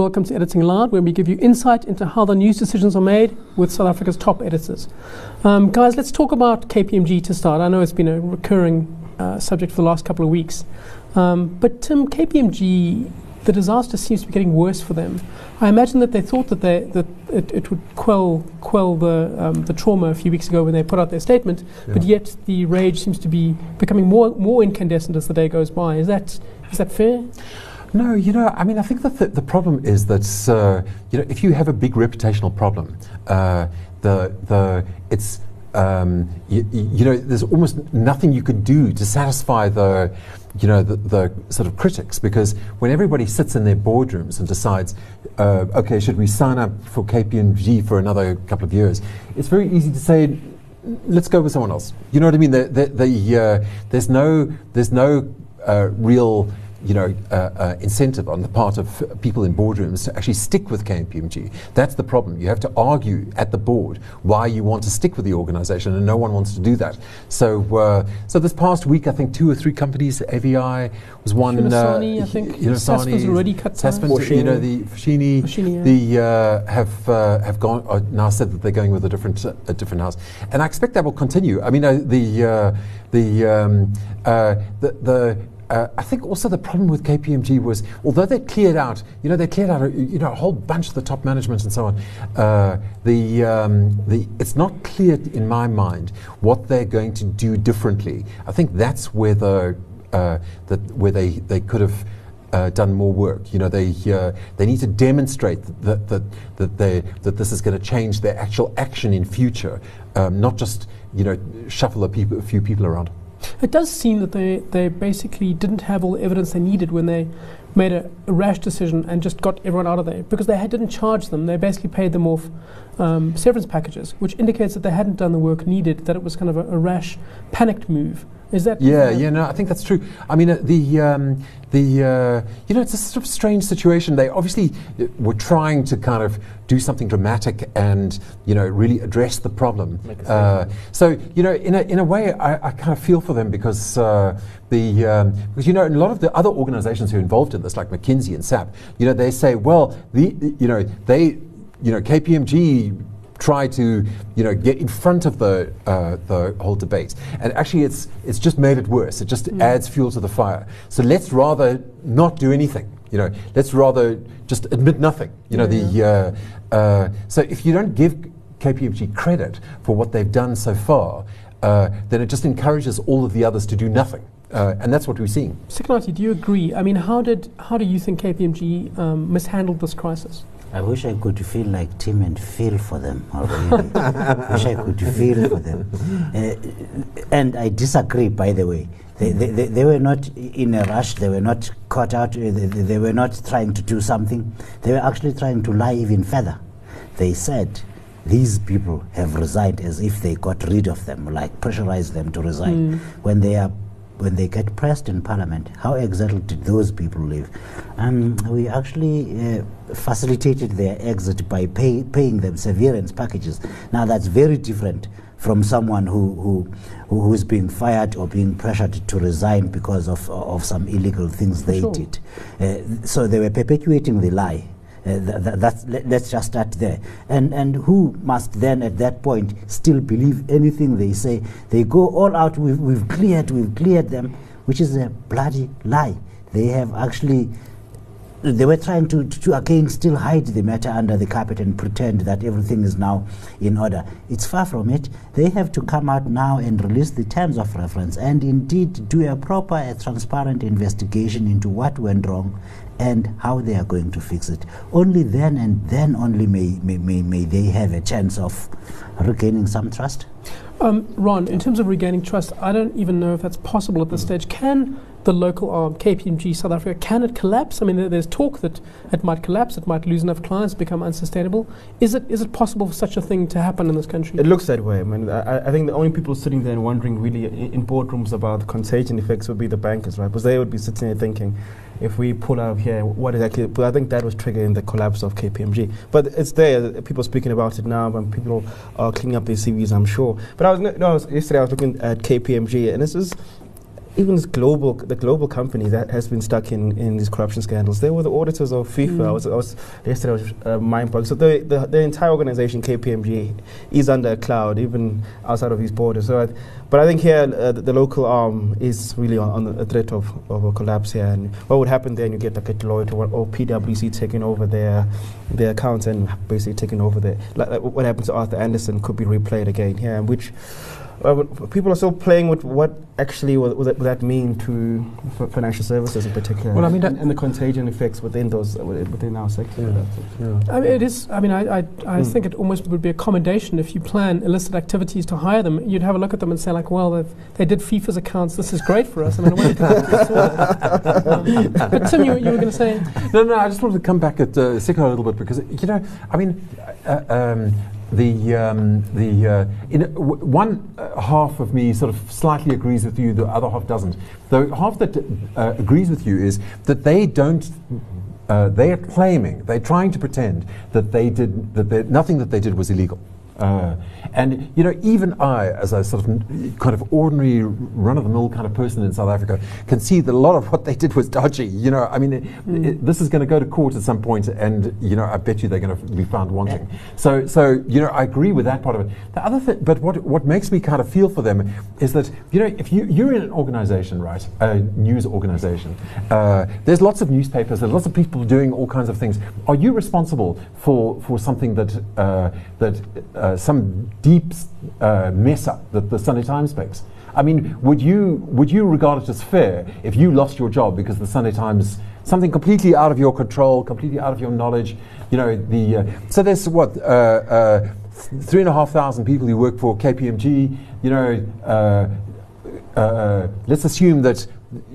Welcome to Editing Allowed, where we give you insight into how the news decisions are made with South Africa's top editors. Um, guys, let's talk about KPMG to start. I know it's been a recurring uh, subject for the last couple of weeks. Um, but Tim, KPMG, the disaster seems to be getting worse for them. I imagine that they thought that, they, that it, it would quell, quell the, um, the trauma a few weeks ago when they put out their statement, yeah. but yet the rage seems to be becoming more, more incandescent as the day goes by. Is that, is that fair? No, you know, I mean, I think that the, the problem is that uh, you know if you have a big reputational problem, uh, the the it's um, you, you, know there's almost nothing you can do to satisfy the you know the, the, sort of critics because when everybody sits in their boardrooms and decides, uh, okay, should we sign up for KPMG for another couple of years? It's very easy to say let's go with someone else. You know what I mean? The, the, uh, there's no, there's no uh, real you know, uh, uh, incentive on the part of people in boardrooms to actually stick with KPMG. That's the problem. You have to argue at the board why you want to stick with the organization, and no one wants to do that. So, uh, so this past week, I think two or three companies, AVI was one. Humasani, uh, I think. Humasani, already cut Sasfin, you know, the Foschini, yeah. the uh, have uh, have gone uh, now said that they're going with a different a different house, and I expect that will continue. I mean, the the um, the the uh, I think also the problem with KPMG was, although they cleared out, you know, they cleared out, a, you know, a whole bunch of the top management and so on. Uh, the um, the it's not clear in my mind what they're going to do differently. I think that's where the uh, that where they they could have. Uh, done more work. You know, they uh, they need to demonstrate that that that they that this is going to change their actual action in future, um, not just you know shuffle a, people, a few people around. It does seem that they, they basically didn't have all the evidence they needed when they made a, a rash decision and just got everyone out of there because they had, didn't charge them. They basically paid them off um, severance packages, which indicates that they hadn't done the work needed, that it was kind of a, a rash, panicked move. Is that? Yeah, yeah, no, I think that's true. I mean, uh, the um, the uh, you know, it's a sort of strange situation. They obviously uh, were trying to kind of do something dramatic and you know really address the problem. Uh, so you know, in a in a way, I, I kind of feel for them because uh, the um, because you know, a lot of the other organisations who are involved in this, like McKinsey and SAP, you know, they say, well, the you know they you know KPMG try to you know get in front of the uh, the whole debate. And actually, it's it's just made it worse. It just mm. adds fuel to the fire. So let's rather not do anything. You know, let's rather just admit nothing. You know, the uh, uh, so if you don't give KPMG credit for what they've done so far, uh, then it just encourages all of the others to do nothing. Uh, and that's what we're seeing. Sikonathi, do you agree? I mean, how did how do you think KPMG um, mishandled this crisis? I wish I could feel like Tim and feel for them. I wish I could feel for them. Uh, and I disagree, by the way. They, they, they, they, were not in a rush, they were not caught out, uh, they, they were not trying to do something. They were actually trying to lie even further. They said, these people have resigned as if they got rid of them, like pressurized them to resign. Mm. When they are when they get pressed in parliament, how exactly did those people live? Um, we actually uh, facilitated their exit by pay, paying them severance packages. Now that's very different from someone who, who, who's being fired or being pressured to resign because of, of some illegal things they sure. did. Uh, so they were perpetuating the lie. Uh, let, us just start there. And, and who must then at that point still believe anything they say? They go all out, we've, we've cleared, we've cleared them, which is a bloody lie. They have actually they were trying to, to, to, again still hide the matter under the carpet and pretend that everything is now in order. It's far from it. They have to come out now and release the terms of reference and indeed do a proper, a transparent investigation into what went wrong and how they are going to fix it. Only then and then only may, may, may, may they have a chance of regaining some trust. Um, Ron, in terms of regaining trust, I don't even know if that's possible at this mm. stage. Can the local um, arm, KPMG South Africa, can it collapse? I mean, there's talk that it might collapse, it might lose enough clients, become unsustainable. Is it is it possible for such a thing to happen in this country? It looks that way. I mean, I, I think the only people sitting there and wondering really in, boardrooms about the contagion effects would be the bankers, right? Because they would be sitting there thinking, if we pull out of here, what exactly? But I think that was triggering the collapse of KPMG. But it's there. People speaking about it now, and people are cleaning up their CVs. I'm sure. But I was no, no yesterday. I was looking at KPMG, and this is even this global, the global company that has been stuck in, in these corruption scandals, they were the auditors of FIFA. Mm. I was, I was yesterday I was uh, mind boggling. So the, the the entire organization KPMG is under a cloud, even outside of these borders. So, I, but I think here uh, the, the local arm is really on, on the threat of, of a collapse here. And what would happen then? You get like a Deloitte or, or PwC taking over their their accounts and basically taking over the like, like what happened to Arthur Andersen could be replayed again here, which uh, people are still playing with what actually would, would, that, would that mean to f- financial services in particular. Well, I mean, and, that- and the contagion effects within those uh, within our sector. Yeah. Yeah. I mean, it is. I mean, I, I, I Mm. think it almost would be a commendation if you plan illicit activities to hire them. You'd have a look at them and say, like, well, they've- did FIFA's accounts. This is great for us. I mean, when um, but Tim, you, you were going to say, No, no, I just wanted to come back at uh, Siko a little bit because, you know, I mean, uh, um, the, um, the uh, in, w- one uh, half of me sort of slightly agrees with you, the other half doesn't. The half that uh, agrees with you is that they don't. Uh, they are claiming, they're trying to pretend that they did that nothing that they did was illegal. Uh, and you know, even I, as a sort of n- kind of ordinary, run-of-the-mill kind of person in South Africa, can see that a lot of what they did was dodgy. You know, I mean, it, it, this is going to go to court at some point, and you know, I bet you they're going to be found wanting. So, so you know, I agree with that part of it. The other thing, but what what makes me kind of feel for them is that you know, if you you're in an organisation, right, a news organisation, uh, there's lots of newspapers, there's lots of people doing all kinds of things. Are you responsible for for something that uh, that uh, some deep uh, mess up that the Sunday Times makes? I mean, would you would you regard it as fair if you lost your job because the Sunday Times something completely out of your control, completely out of your knowledge? You know, the uh, so there's what uh, uh, three and a half thousand people who work for KPMG. You know, uh, let's assume that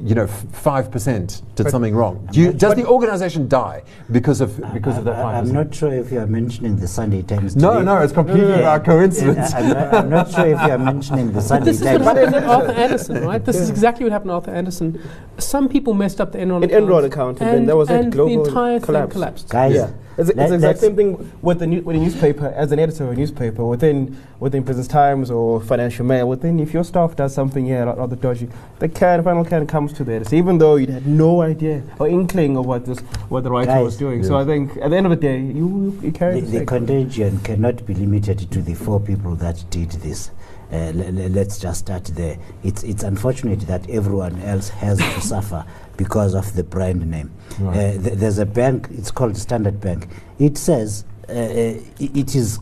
you know five percent did But- something wrong. Do you, does the organisation die because of because of that I- five I'm percent? not sure if you are mentioning the Sunday Times. No, no, it's completely no, no. by coincidence. I'm, not, I'm not sure if you are mentioning the but Sunday this is what happened to Arthur Andersen, right? This is exactly what happened to Arthur Andersen. Some people messed up the Enron An account. Enron account, and, then there was a global the entire collapse. thing collapsed. Guys, Yeah, it's, it's the exact same thing with the new, with a newspaper. As an editor of a newspaper, within within Business Times or Financial Mail, within if your staff does something yeah rather dodgy, the can final can comes to the editor, even though you had no idea or inkling of what this what the writer was Guys, doing. So I think at the end of the day, you you carry the, the, the contagion cannot be limited to the four people that did this. Uh, le- le- let's just start there. It's, it's unfortunate that everyone else has to suffer because of the brand name. Right. Uh, th- there's a bank, it's called Standard Bank. It says uh, uh, it is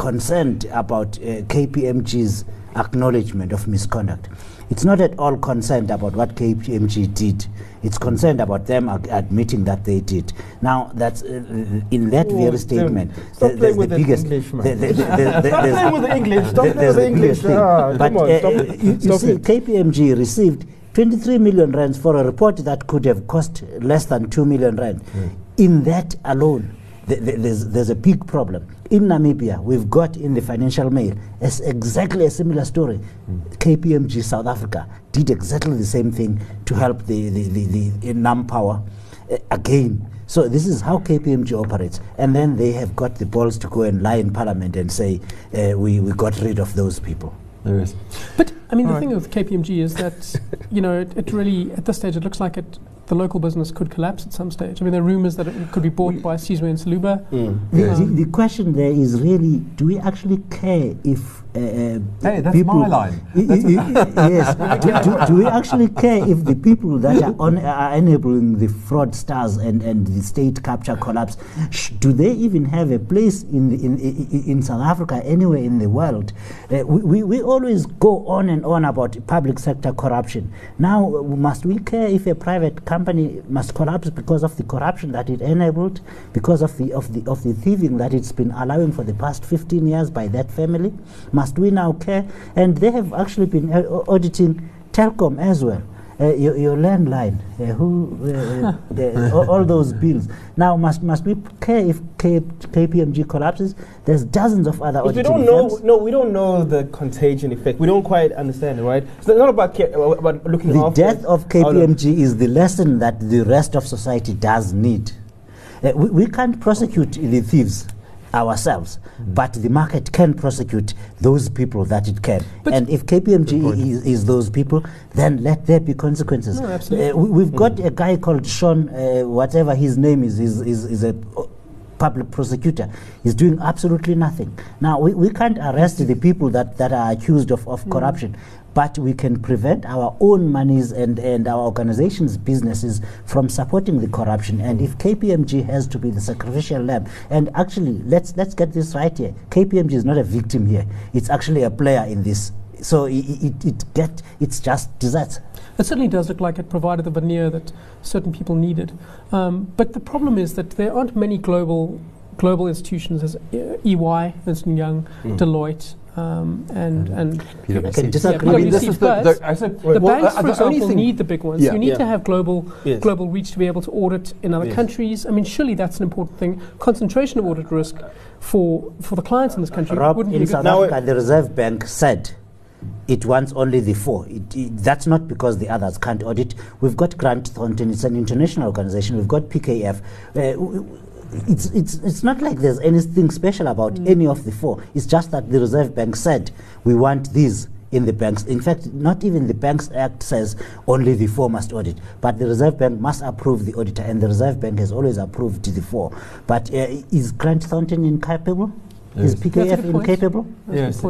concerned about uh, KPMG's acknowledgement of misconduct. It's not at all concerned about what KPMG did. It's concerned about them admitting that they did. Now, that's uh, in that Oh, very Tim, statement. stop playing with the biggest. Stop playing with the English. Stop playing with the English. Ah, but on, uh, stop uh, you, you see, it. KPMG received 23 million rands for a report that could have cost less than 2 million rand. In that alone, th- th- there's, there's a big problem. In Namibia, we've got in the financial mail as exactly a similar story. KPMG South Africa did exactly the same thing to help the, the, the, the NamPower uh, again. So this is how KPMG operates. And then they have got the balls to go and lie in parliament and say, uh, we, we got rid of those people. There is. But I mean, the Alright. thing with KPMG is that you know it, it really at this stage it looks like it the local business could collapse at some stage. I mean, there are rumours that it could be bought by Sizwe Ntsaluba. Mm. The, Yeah. the, the question there is really do we actually care if Hey, that's people my line. I- yes. do, do, do we actually care if the people that are, on, are enabling the fraudsters and, and the state capture collapse, sh- do they even have a place in, the, in, in, South Africa, anywhere in the world? Uh, we, we, always go on and on about public sector corruption. Now, uh, must we care if a private company must collapse because of the corruption that it enabled, because of the, of the, of the thieving that it's been allowing for the past 15 years by that family? Must we now care? And they have actually been uh, auditing Telkom as well. Uh, your, your landline, uh, who, uh, the, all, all those bills. Now, must must we care if K, KPMG collapses? There's dozens of other Because we don't know, firms. no, we don't know the contagion effect. We don't quite understand it, right? It's not about ca- uh, about looking The after. death of Oh, no. KPMG is the lesson that the rest of society does need. Uh, we, we can't prosecute the thieves. Ourselves. But the market can prosecute those people that it can. But- and if KPMG is, is those people, then let there be consequences. No, absolutely. Uh, we, we've got a guy called Sean, uh, whatever his name is, is, is, is a public prosecutor. is doing absolutely nothing. Now, we, we can't arrest the people that, that are accused of, of mm. corruption, but we can prevent our own monies and, and our organizations' businesses from supporting the corruption. And if KPMG has to be the sacrificial lamb, and actually, let's, let's get this right here KPMG is not a victim here, it's actually a player in this. So it, it, it get, it's just desserts. It certainly does look like it provided the veneer that certain people needed. Um, but the problem is that there aren't many global global institutions as EY, Ernst and Young, Deloitte, um, and and I PwC. can disagree. Yeah, I mean, this is the, the, I said, the well, banks, uh, for the example, need the big ones. Yeah. You need Yeah. to have global Yes. global reach to be able to audit in other Yes. countries. I mean, surely that's an important thing. Concentration of audit risk for for the clients in this country Rob, wouldn't in South Africa, the Reserve Bank said it wants only the four. It, it- that's not because the others can't audit. We've got Grant Thornton, it's an international organization. We've got PKF. Uh, it's, it's, it's not like there's anything special about any of the four. It's just that the Reserve Bank said we want these in the banks. In fact, not even the Banks Act says only the four must audit, but the Reserve Bank must approve the auditor, and the Reserve Bank has always approved the four. But uh, is Grant Thornton incapable? Is Yes. PKF good incapable? Yes.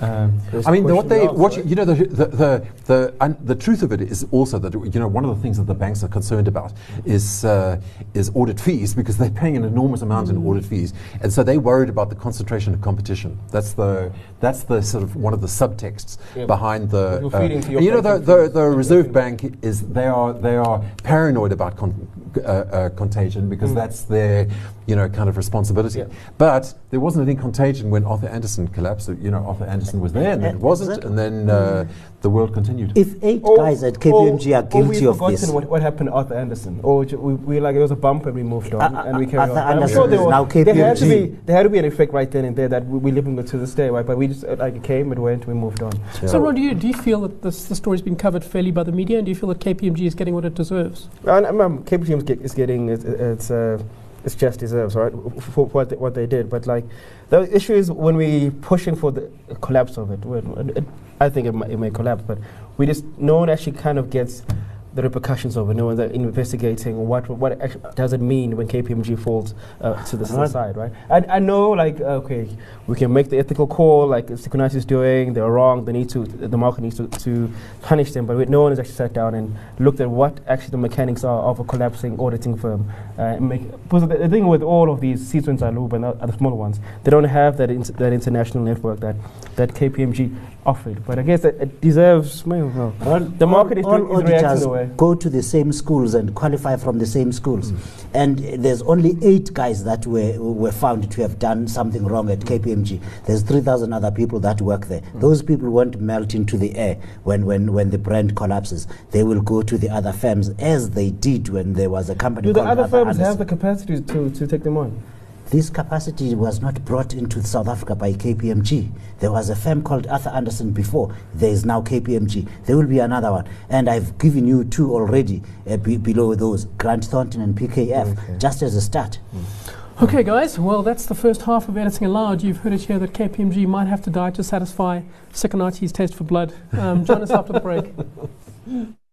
Um, I mean, the, what they, what you, you know, the the the the, and the truth of it is also that you know one of the things that the banks are concerned about is uh, is audit fees because they're paying an enormous amount in audit fees, and so they worried about the concentration of competition. That's the that's the sort of one of the subtexts Yeah. behind the. You're feeding to your you know, the, the, the Reserve Bank is they are they are paranoid about con- uh, uh, contagion because that's their you know kind of responsibility. Mm. Yeah. But there wasn't any contagion when Arthur Andersen collapsed. You know, Arthur Andersen was there, and then it wasn't, and then uh, the world continued. If eight Or- guys at KPMG or- are guilty or we've of forgotten this, What, what happened to Arthur Andersen? Or ju- we, we like it was a bump and we moved on Uh, and we carried Arthur on. And I'm Anderson sure there, is were- now there had to KPMG. be there had to be an effect right then and there that we, we live with to this day, right? But we just uh, like it came, it went, we moved on. So, Ron, do you, do you feel that this, the story's been covered fairly by the media, and do you feel that KPMG is getting what it deserves? And, um, um, KPMG get- is getting its its, uh, its just deserves, right, for what they, what they did. But like the issue is when we pushing for the collapse of it. It I think it, it may collapse, but we just no one actually kind of gets the repercussions of it. No one's uh, investigating what what actually does it mean when KPMG falls uh, to the Right. side, right? I, I know, like, okay, we can make the ethical call, like Securitas is doing. They're wrong. They need to. The market needs to, to punish them. But we, no one has actually sat down and looked at what actually the mechanics are of a collapsing auditing firm. Uh, and make, because the, the thing with all of these, Sizwe Ntsaluba and the, the smaller ones, they don't have that ins- that international network that that KPMG offered. But I guess it, it deserves. Well, well, all, the market is, all, doing, all is reacting auditors the way. go to the same schools and qualify from the same schools. And uh, there's only eight guys that were, were found to have done something wrong at KPMG. There's 3,000 other people that work there. Those people won't melt into the air when, when, when the brand collapses. They will go to the other firms as they did when there was a company Do the other firms have the capacity to, to take them on? This capacity was not brought into South Africa by KPMG. There was a firm called Arthur Andersen before. There is now KPMG. There will be another one. And I've given you two already uh, be below those Grant Thornton and PKF, Okay. just as a start. Okay, guys, well, that's the first half of Editing Allowed. You've heard it here that KPMG might have to die to satisfy Sikonathi's taste for blood. Um, join us after the break.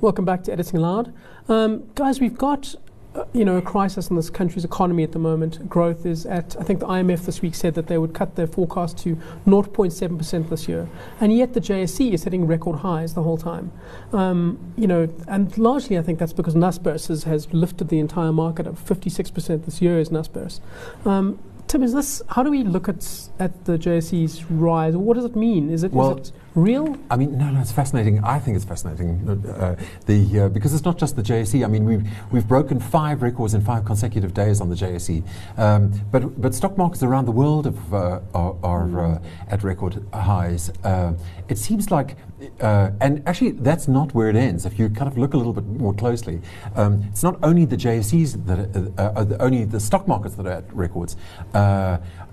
Welcome back to Editing Allowed. Um, guys, we've got uh, you know, a crisis in this country's economy at the moment. Growth is at, I think the IMF this week said that they would cut their forecast to 0.7% this year. And yet the JSE is hitting record highs the whole time. Um, you know, and largely I think that's because Naspers has, has lifted the entire market up 56% this year is Naspers. Um, Tim, is this, how do we look at, at the JSE's rise? What does it mean? Is it, is Well, it real? I mean, no, no, it's fascinating. I think it's fascinating uh, the uh, because it's not just the JSE. I mean, we've we've broken five records in five consecutive days on the JSE, um, but but stock markets around the world have, uh, are, are uh, at record highs. Uh, it seems like, uh, and actually, that's not where it ends. If you kind of look a little bit more closely, um, it's not only the JSEs that are, the, only the stock markets that are at records.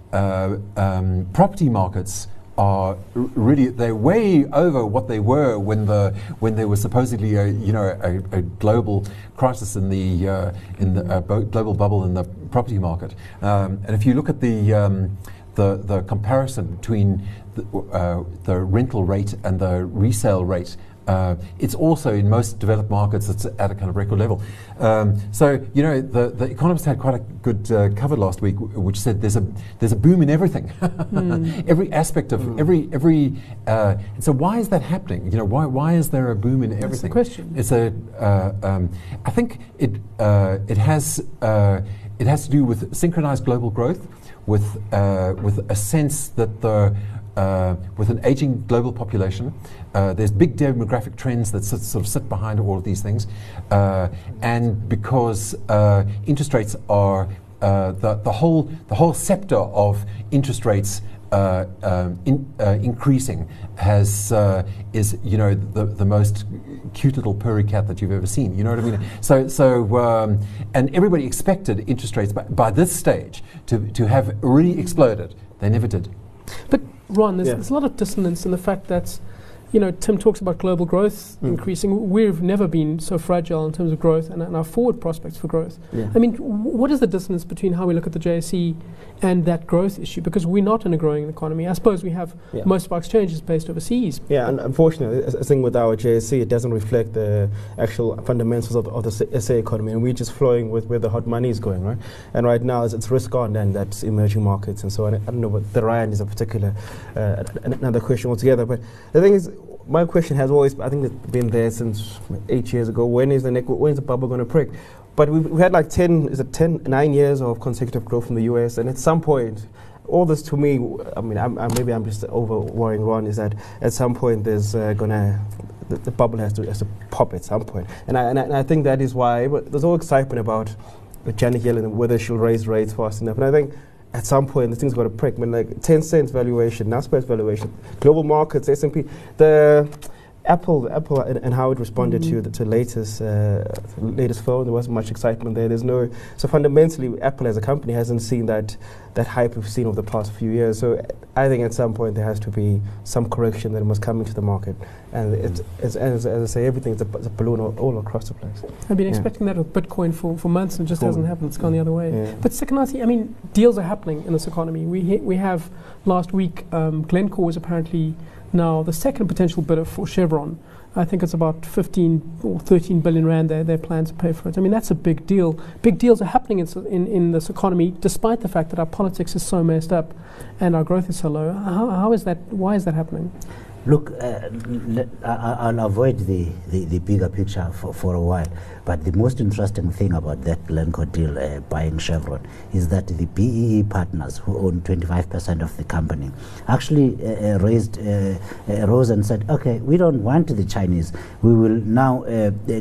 Um, property markets are really they're way over what they were when the when there was supposedly a you know a, a global crisis in the uh, in the uh, global bubble in the property market. Um, and if you look at the um, the, the comparison between the, uh, the rental rate and the resale rate uh, it's also in most developed markets, it's at a kind of record level. Um, so, you know, the, the Economist had quite a good uh, cover last week, w- which said there's a there's a boom in everything, every aspect of every every. Uh, so, why is that happening? You know, why why is there a boom in That's the everything? question. It's a. Uh, um, I think it uh, it has uh, it has to do with synchronized global growth, with uh, with a sense that the uh, with an aging global population, uh, there's big demographic trends that sit, sort of sit behind all of these things, uh, and because uh, interest rates are uh, the, the whole the whole sector of interest rates uh, um, in, uh, increasing has uh, is you know the, the most cute little purry cat that you've ever seen. You know what I mean? So so um, and everybody expected interest rates by, by this stage to to have really exploded. They never did. But Ron, there's, Yeah. there's a lot of dissonance in the fact that, you know, Tim talks about global growth Mm. increasing. We've never been so fragile in terms of growth and, and our forward prospects for growth. Yeah. I mean, w- what is the dissonance between how we look at the JSE and that growth issue? Because we're not in a growing economy. I suppose we have Yeah. most of our exchanges based overseas. Yeah, and unfortunately, I think with our JSE, it doesn't reflect the actual fundamentals of the, of the SA economy, and we're just flowing with where the hot money is going, right? And right now, it's, it's risk on, and that's emerging markets and so on. I don't know, but the Rand is a particular uh, another question altogether. But the thing is, my question has always, I think, it's been there since eight years ago. When is the neck, when is the bubble going to prick? But we've, we had like 10, is it 10, nine years of consecutive growth in the US, and at some point, all this to me, I mean, I'm, I'm, maybe I'm just over worrying Ron, is that at some point there's uh, gonna, the, the bubble has to, has to pop at some point. And I, and I, and I think that is why there's all excitement about Janet Yellen and whether she'll raise rates fast enough. And I think at some point the thing's got to prick. I mean, like Tencent's valuation, Nasdaq's valuation, global markets, S&P, the Apple, Apple, and, and how it responded to the to latest uh, latest phone. There wasn't much excitement there. There's no so fundamentally, Apple as a company hasn't seen that that hype we've seen over the past few years. So I think at some point there has to be some correction that must come into the market. And it's, it's, as, as I say, everything's a, a balloon all, all across the place. I've been Yeah. expecting that with Bitcoin for, for months and it just Cool. hasn't happened. It's gone the other way. Yeah. But Sikonathi, I mean, deals are happening in this economy. We we have last week, um, Glencore was apparently now the second potential bidder for Chevron. I think it's about 15 or 13 billion rand. Their their plan to pay for it. I mean, that's a big deal. Big deals are happening in, in in this economy, despite the fact that our politics is so messed up, and our growth is so low. How, how is that? Why is that happening? Look, uh, I'll avoid the, the, the bigger picture for, for a while. But the most interesting thing about that Glencore deal uh, buying Chevron is that the BEE partners, who own 25% of the company, actually uh, uh, raised, uh, uh, rose and said, okay, we don't want the Chinese. We will now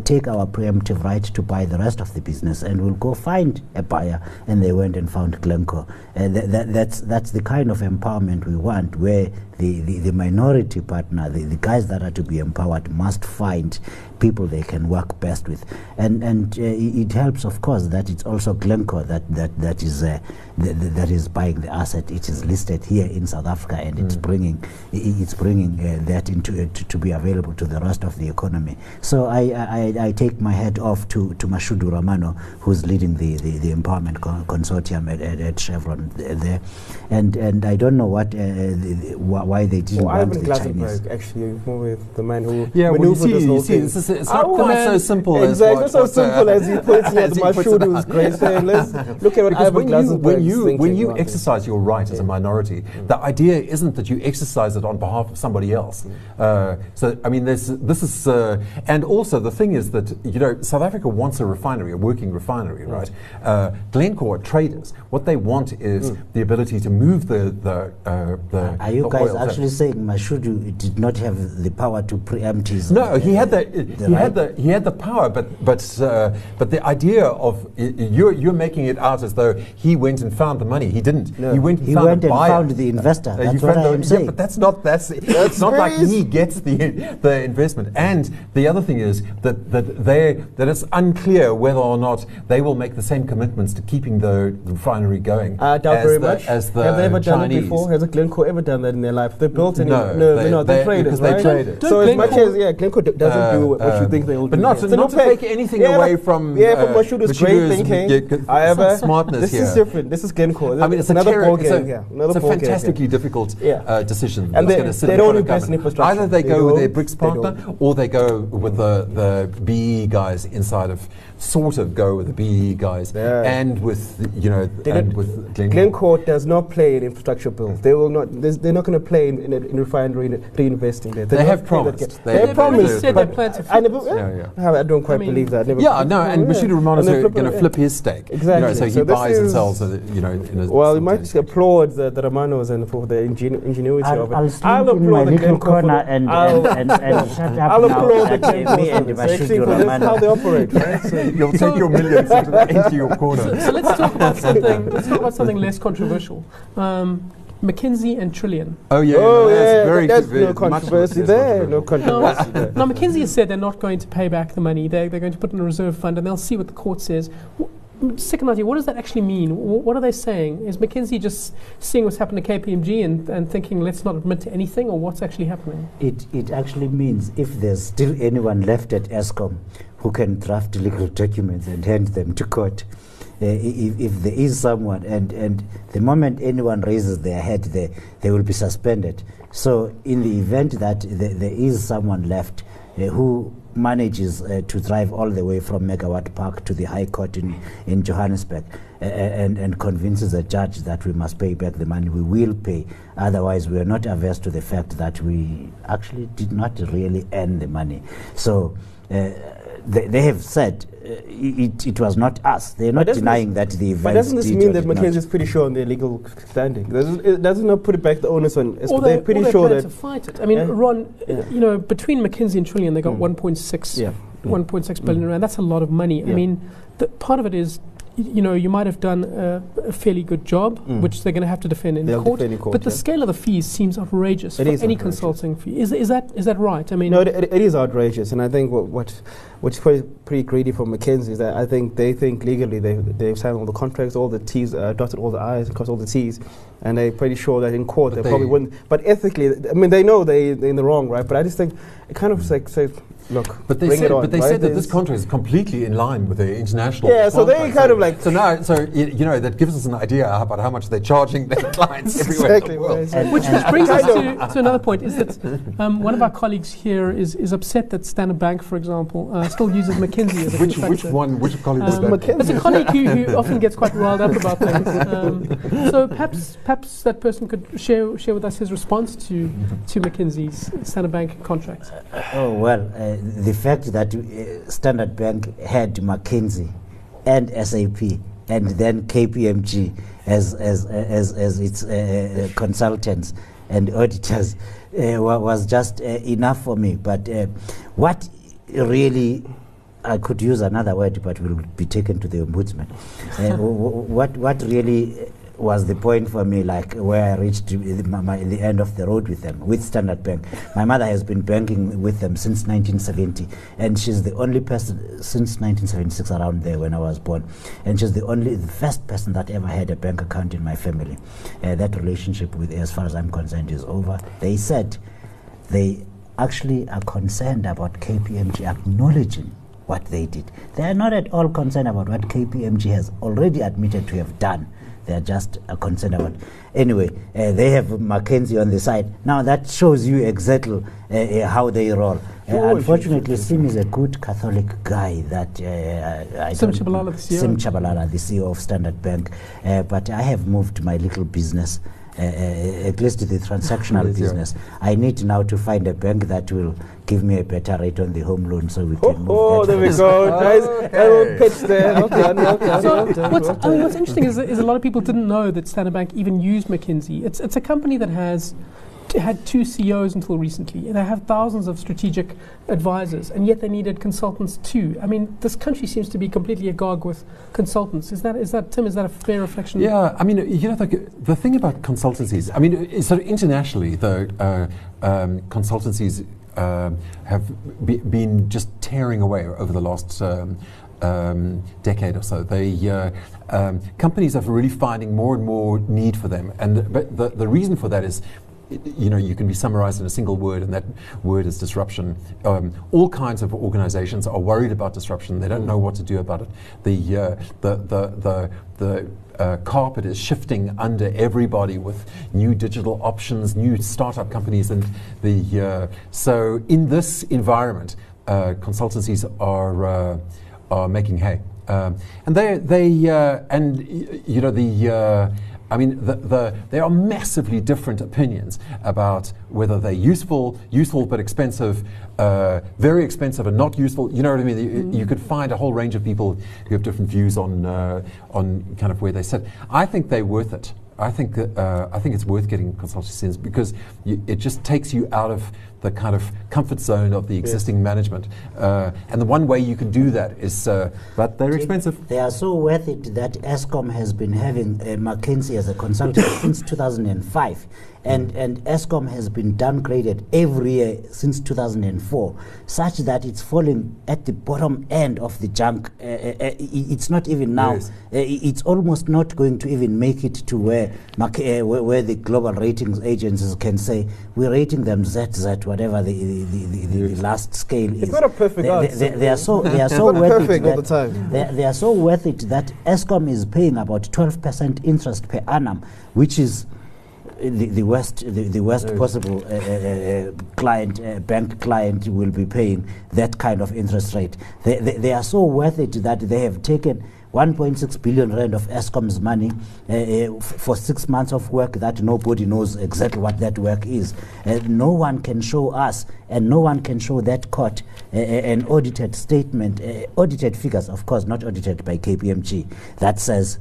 take our preemptive right to buy the rest of the business and we'll go find a buyer. And they went and found Glencore. Th- that, that's, that's the kind of empowerment we want, where the, the, the minority partner, the, the guys that are to be empowered, must find people they can work best with. And, and uh, it it helps, of course, that it's also Glencore that, that, that, is, uh, th- th- that is buying the asset. It is listed here in South Africa and it's bringing, i- i- it's bringing uh, that into uh, to, to be available to the rest of the economy. So I, I, I take my hat off to, to Mashudu Ramano, who's leading the, the, the empowerment co- consortium at, at, at Chevron there. And, and I don't know what, uh, the, the, wh- why they didn't Well, want Ivan the Chinese. Actually, with the man who Yeah, well, you maneuvered see, this you whole see, thing. It's, it's I not quite so simple as Exactly, what, not so what, uh, simple as he puts it, as as he puts it great saying. Let's look at what Because Ivan when you, Glasenberg when is you, when you about this. exercise your right as a minority, the idea isn't that you exercise it on behalf of somebody else. Uh, so, I mean, there's, this is, uh, and also the thing is that, you know, South Africa wants a refinery, a working refinery, right? Uh, Glencore traders. What they want is the ability to move the, the, uh, the Are you the guys oil. actually saying Mashudu did not have the power to preempt his? No, he had the, the he had the he had the power, but but uh, but the idea of y- y- you're you're making it out as though he went and found the money. He didn't. No. He went and He found went and found the investor. Uh, That's you what I the- am yeah, saying. but that's not that's it's not like he gets the the investment. And the other thing is that that they that it's unclear whether or not they will make the same commitments to keeping the, the refinery going. I doubt as very the, much. As the Have they ever done it before? Has a Glencore ever done that in their life. They built any. No, No, they- no, no they, they- traded, because they right? traded. Don't So as much as yeah, Glencore doesn't Uh, do what you um, think they will but do. not, here. to, not to take anything yeah, away but- from yeah, from uh, Mashudu's great thinking. However, smartness this is different. This is Glencore. I mean, it's a another ball game. yeah, another it's a ball game, yeah. fantastically difficult uh, decision. And that's they- gonna sit they in don't invest in infrastructure. Either they, They go with their. BRICS partner, or they go with the the BE guys inside of sort of go with the BE guys, Yeah. and with the- you know They and with Glencore. Glencore does not play in infrastructure bills. They will not. They're not going to play in, in, in refinery reinvesting there. They don't have play promised. They- They, they- have promised. they- said but they plan to I never, Yeah, yeah. I don't quite I mean- believe that. Never, Yeah, no, and Yeah. Mashudu Ramano's And they going to flip- flip his stake. You know, Exactly. so he So buys and is- sells, uh, you know, in a Well, you might simultaneous applaud the, the Ramanos and for the ingen- ingenuity I'll, of it. I'll slink in my the little Glencore corner and, and, and, and shut up I'll applaud the that Glencore and for this. Actually, Mashudu for this, how they operate, right? So- You'll So- take your millions into, your corner. So, so let's talk about something. Let's talk about something less controversial. Um, McKinsey and Trillian. Oh yeah, oh, no, that's yeah, very, there's very no controversy there. No controversial. No, controversy there. now McKinsey has said they're not going to pay back the money. They're, they're going to put in a reserve fund, and they'll see what the court says. Wh- Second idea, what does that actually mean? Wh- What are they saying? Is McKinsey just seeing what's happened to KPMG and, and thinking let's not admit to anything, or what's actually happening? It, it actually means if there's still anyone left at Eskom who can draft legal documents and hand them to court, uh, if, if there is someone, and, and the moment anyone raises their head, they, they will be suspended. So, in the event that the, there is someone left uh, who manages uh, to drive all the way from Megawatt Park to the High Court in, in Johannesburg and, and convinces a judge that we must pay back the money, we will pay. Otherwise, we are not averse to the fact that we actually did not really earn the money. So, uh, they, they have said uh, it, it was not us. They're not doesn't denying that the event. But doesn't this mean that did not. McKinsey is pretty sure on their legal standing? Doesn't it doesn't not put it back the onus on. Or they're they, pretty or they sure plan that. to fight it. I mean, Yeah. Ron, Yeah. you know, between McKinsey and Trillian, they got Mm. 1.6 Yeah. 1.6 billion Mm. rand. That's a lot of money. I mean, the, part of it is, y- you know, you might have done a, a fairly good job, Mm. which they're going to have to defend in They'll court. defend in court, but the scale of the fees seems outrageous It for is any outrageous. consulting fee. Is, is that is that right? I mean, No, it, it, it is outrageous, and I think what what what's pretty, pretty greedy for McKinsey is that I think they think legally they they've signed all the contracts, all the T's, uh, dotted all the I's, and crossed all the T's, and they're pretty sure that in court But they probably wouldn't. But ethically, I mean, they know they they're in the wrong, right? But I just think it kind of like say, look, But they bring said, it on, but they right? said that this contract is completely in line with the international. Yeah, so they contract. kind of like- So now, so y- you know, that gives us an idea about how much they're charging their clients everywhere Exactly, in the world. right. And- Which, which brings us to, to another point is that um, one of our colleagues here is, is upset that Standard Bank, for example, uh, still uses McKinsey as a Which, which one? Which colleague was Um, that? McKinsey. It's a colleague who, who often gets quite riled up about things. Um, so perhaps perhaps that person could share share with us his response to to McKinsey's Standard Bank contracts. Oh, well, uh, the fact that uh, Standard Bank had McKinsey and SAP and then KPMG as, as, as, as its uh, uh, consultants and auditors uh, was just uh, enough for me. But uh, what really I could use another word, but will be taken to the ombudsman. What what really was the point for me, like where I reached the, my, the end of the road with them, with Standard Bank. My mother has been banking with them since 1970, and she's the only person since 1976 around there when I was born, and she's the only, the first person that ever had a bank account in my family. Uh, that relationship with, as far as I'm concerned, is over. They said they actually are concerned about KPMG acknowledging what they did. They are not at all concerned about what KPMG has already admitted to have done. They are just uh, concerned about. Anyway, uh, they have McKinsey on the side. Now that shows you exactly uh, uh, how they roll. Uh, unfortunately, Sim is a good Catholic guy. That uh, Sim Tshabalala, the CEO. Sim Tshabalala, the CEO of Standard Bank. But I have moved my little business. Uh, uh, at least the transactional Yes, yeah. business. I need now to find a bank that will give me a better rate on the home loan so we Oh, can move oh that there we fast. go. Nice Okay. little pitch there. Well done, well done, So what's, I mean, what's interesting is, that- is a lot of people didn't know that Standard Bank even used McKinsey. It's, it's a company that has t- had two CEOs until recently. They have thousands of strategic advisors, and yet they needed consultants too. I mean, this country seems to be completely agog with consultants. Is that, is that Tim? Is that a fair reflection? Yeah, I mean, you know, the, the thing about consultancies, I mean, uh, sort of internationally, the uh, um, consultancies um, have be, been just tearing away over the last um, um, decade or so. They uh, um, companies are really finding more and more need for them, and but the, the reason for that is you know, you can be summarized in a single word, and that word is disruption. Um, all kinds of organizations are worried about disruption. They don't know what to do about it. The, uh, the, the, the, the uh, carpet is shifting under everybody with new digital options, new startup companies, and the uh, so in this environment, uh, consultancies are uh, are making hay, um, and they they uh, and y- you know the. I mean, the, the, there are massively different opinions about whether they're useful, useful but expensive, uh, very expensive and not useful. You know what I mean? You, you could find a whole range of people who have different views on uh, on kind of where they sit. I think they're worth it. I think that, uh, I think it's worth getting consultancy because y- it just takes you out of the kind of comfort zone of the existing management. Uh, and the one way you can do that is, uh, but they're expensive. They are so worth it that Eskom has been having uh, McKinsey as a consultant since 2005. And, and Eskom has been downgraded every year since 2004, such that it's falling at the bottom end of the junk. Uh, uh, uh, it's not even now. Yes. Uh, it's almost not going to even make it to where, uh, where, where the global ratings agencies can say we're rating them ZZ, whatever the, the, the, the, the last scale is. It's not a perfect they, they, answer. they, they are so they are so not worth perfect it all the that time. They, they are so worth it that Eskom is paying about 12% interest per annum, which is the, the worst the, the worst possible uh, uh, uh, client uh, bank client will be paying that kind of interest rate. They, they, they are so worth it that they have taken 1.6 billion rand of Eskom's money uh, uh, for six months of work that nobody knows exactly what that work is. Uh, no one can show us, and no one can show that court an audited statement, uh, audited figures, of course, not audited by KPMG, that says.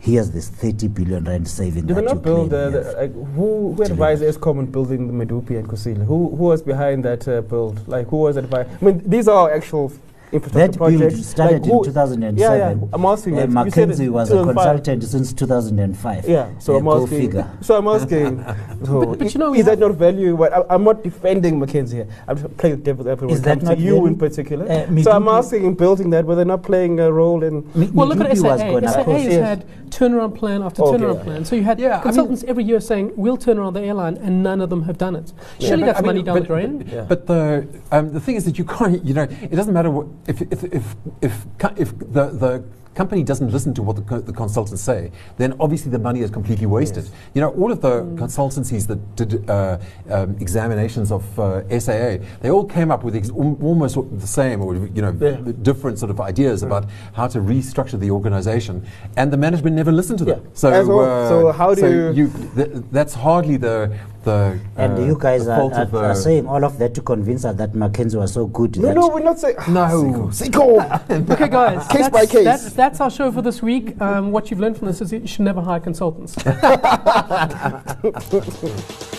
Here's this 30 billion rand saving. Did they not build uh, the, like, who, who advised ESCOM in building the Medupi and Kusile? Who, who was behind that uh, build? Like, who was advised? I mean, these are actual infrastructure That build started like, who- in 2007. Yeah, yeah. I'm asking Uh, that. You said McKinsey was a consultant since 2005. Yeah, so Uh, I'm asking. figure. So I'm asking. so But- but you know, is that not value? What I, I'm not defending McKinsey here. I'm just playing devil's advocate. Is that not you value? in particular? Uh, so I'm asking in building that, were they not playing a role in? Mi- Well, look at Medupi was SAA. gonna SAA cost- has Yes. had turnaround plan after Okay. turnaround plan. So you had Yeah, I mean- consultants every year saying, we'll turn around the airline, and none of them have done it. Surely but that's money down the drain. But the um, the thing is that you can't. You know, it doesn't matter what if if if if, if the the company doesn't listen to what the, co- the consultants say, then obviously the money is completely wasted. Yes. You know, all of the Mm. consultancies that did uh, um, examinations of uh, SAA, they all came up with ex- almost the same or you know Yeah. different sort of ideas about how to restructure the organization, and the management never listened to them. Yeah. So, well, uh, so how do so you- th- that's hardly the the And uh, you guys the are, are, uh, are saying all of that to convince us that McKinsey was so good. No, no, we're not saying. No. Seiko. Okay, guys. Case that's, by case. That's, that's our show for this week. Um, what you've learned from this is you should never hire consultants.